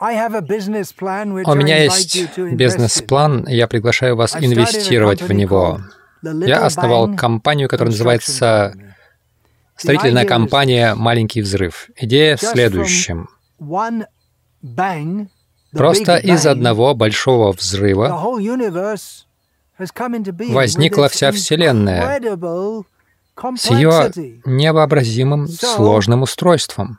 У меня есть бизнес-план, я приглашаю вас инвестировать в него. Я основал компанию, которая называется строительная компания «Маленький взрыв». Идея в следующем. Просто из одного большого взрыва возникла вся Вселенная с ее невообразимым сложным устройством.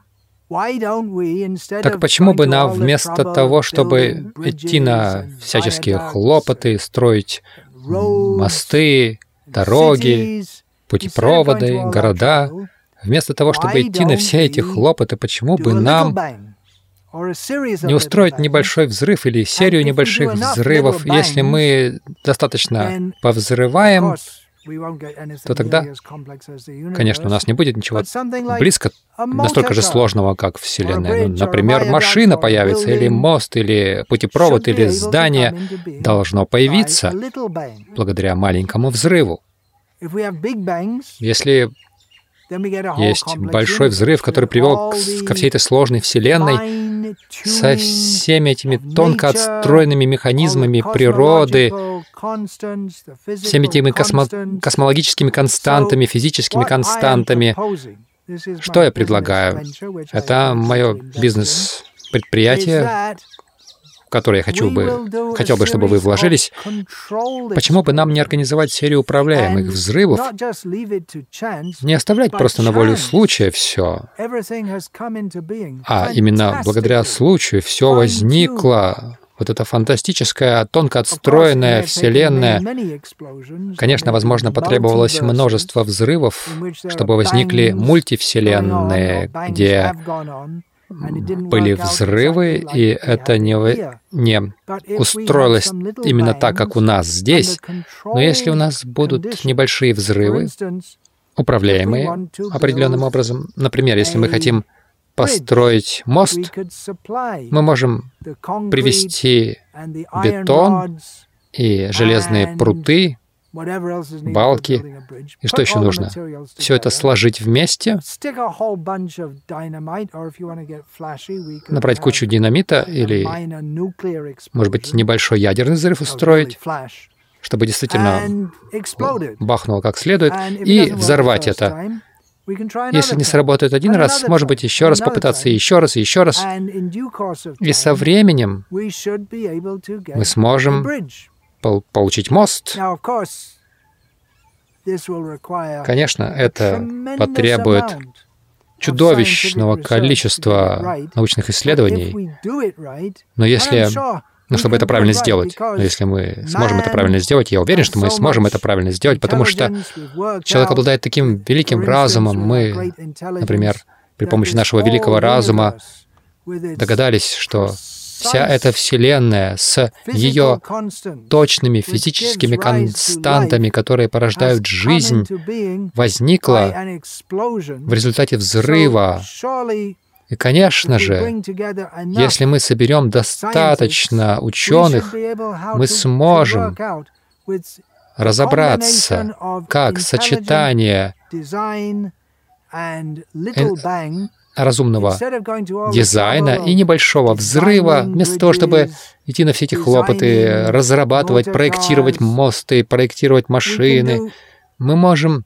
Так почему бы нам вместо того, чтобы идти на всяческие хлопоты, строить мосты, дороги, путепроводы, города, вместо того, чтобы идти на все эти хлопоты, почему бы нам не устроить небольшой взрыв или серию небольших взрывов, если мы достаточно повзрываем, то тогда, конечно, у нас не будет ничего близко настолько же сложного, как Вселенная. Ну, например, машина появится, или мост, или путепровод, или здание должно появиться благодаря маленькому взрыву. Если есть большой взрыв, который привел ко всей этой сложной Вселенной со всеми этими тонко отстроенными механизмами природы, всеми этими космо космологическими константами, физическими константами. Что я предлагаю? Это мое бизнес-предприятие, которое я хочу бы, хотел бы, чтобы вы вложились, почему бы нам не организовать серию управляемых взрывов, не оставлять просто на волю случая все, а именно благодаря случаю все возникло, вот эта фантастическая, тонко отстроенная Вселенная. Конечно, возможно, потребовалось множество взрывов, чтобы возникли мультивселенные, где были взрывы, и это не, не устроилось именно так, как у нас здесь. Но если у нас будут небольшие взрывы, управляемые определенным образом, например, если мы хотим построить мост, мы можем привести бетон и железные пруты, балки. И что еще нужно? Все это сложить вместе, набрать кучу динамита или, может быть, небольшой ядерный взрыв устроить, чтобы действительно бахнуло как следует, и взорвать это. Если не сработает один раз, может быть, еще раз попытаться, еще раз, еще раз. И со временем мы сможем получить мост. Конечно, это потребует чудовищного количества научных исследований, но если ну, чтобы это правильно сделать. Но если мы сможем это правильно сделать, я уверен, что мы сможем это правильно сделать, потому что человек обладает таким великим разумом. Мы, например, при помощи нашего великого разума догадались, что вся эта Вселенная с ее точными физическими константами, которые порождают жизнь, возникла в результате взрыва. И, конечно же, если мы соберем достаточно ученых, мы сможем разобраться, как сочетание разумного дизайна и небольшого взрыва, вместо того, чтобы идти на все эти хлопоты, разрабатывать, проектировать мосты, проектировать машины, мы можем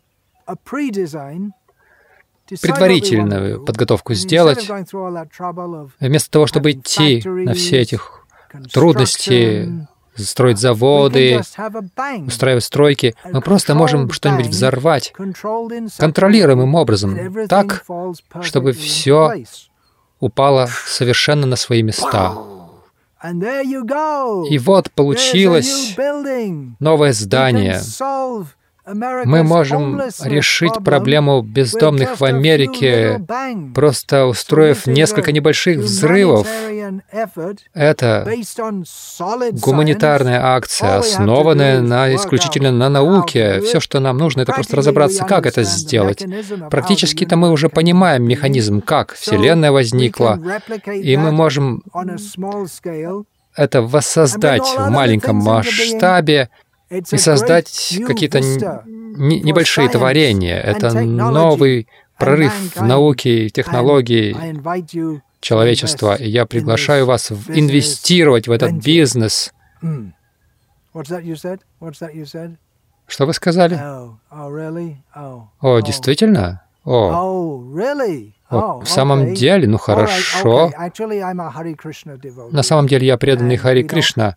предварительную подготовку сделать, вместо того, чтобы идти на все эти трудности, строить заводы, устраивать стройки, мы просто можем что-нибудь взорвать контролируемым образом, так, чтобы все упало совершенно на свои места. И вот получилось новое здание, мы можем решить проблему бездомных в Америке, просто устроив несколько небольших взрывов. Это гуманитарная акция, основанная на, исключительно на науке. Все, что нам нужно, это просто разобраться, как это сделать. Практически-то мы уже понимаем механизм, как Вселенная возникла, и мы можем это воссоздать в маленьком масштабе, и создать какие-то небольшие творения. Это новый прорыв в науке технологии. человечества, и я приглашаю вас инвестировать в этот бизнес. Что вы сказали? О, действительно? О, о, в самом деле, ну хорошо. На самом деле я преданный Хари Кришна,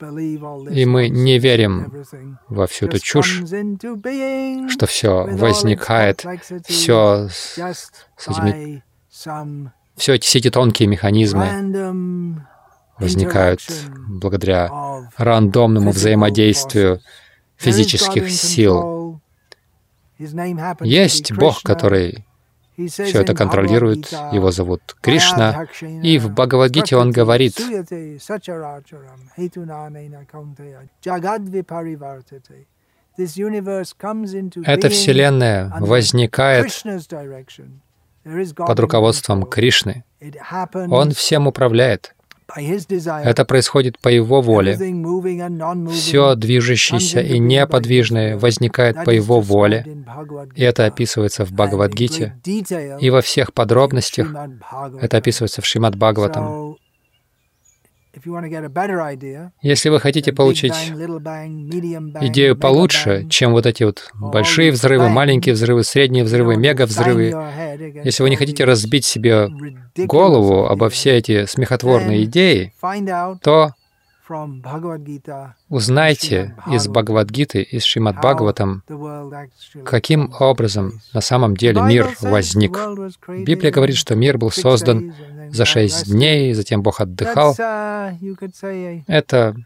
и мы не верим во всю эту чушь, что все возникает, все с, этими, все эти, все эти тонкие механизмы возникают благодаря рандомному взаимодействию физических сил. Есть Бог, который все это контролирует, его зовут Кришна, и в Бхагавадгите он говорит, эта Вселенная возникает под руководством Кришны. Он всем управляет. Это происходит по Его воле. Все движущееся и неподвижное возникает по Его воле. И это описывается в Бхагавадгите. И во всех подробностях это описывается в Шримад Бхагаватам. Если вы хотите получить идею получше, чем вот эти вот большие взрывы, маленькие взрывы, средние взрывы, мега-взрывы, если вы не хотите разбить себе голову обо все эти смехотворные идеи, то узнайте из Бхагавадгиты, из Шримад Бхагаватам, каким образом на самом деле мир возник. Библия говорит, что мир был создан за шесть дней, затем Бог отдыхал. Это,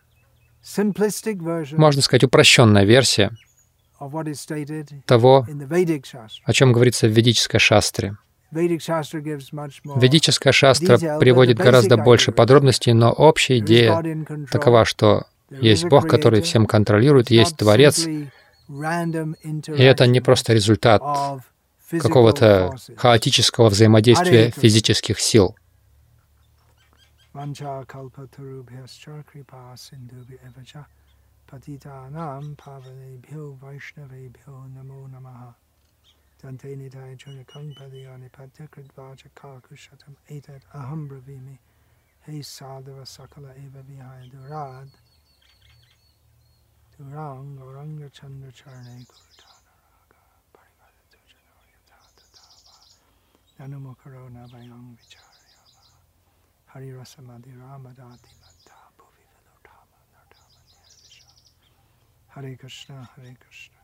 можно сказать, упрощенная версия того, о чем говорится в ведической шастре. Ведическая шастра приводит гораздо больше подробностей, но общая идея такова, что есть Бог, который всем контролирует, есть Творец, и это не просто результат какого-то хаотического взаимодействия физических сил. Dante Nidaya Junakang Padiyani Padyakrudvaja Kakushatam Etat Aham Bravimi Hey Sadhava Sakala Eva Vihaya Durad Durang Gauranga Chandra Charne Gurutana Raga Parivada Tujano Yatata Tava Nanumakarona Vayang Vicharyama Hari Rasamadi Ramadati Bhuvi Vilotama Nirvisha Hare Krishna Hare Krishna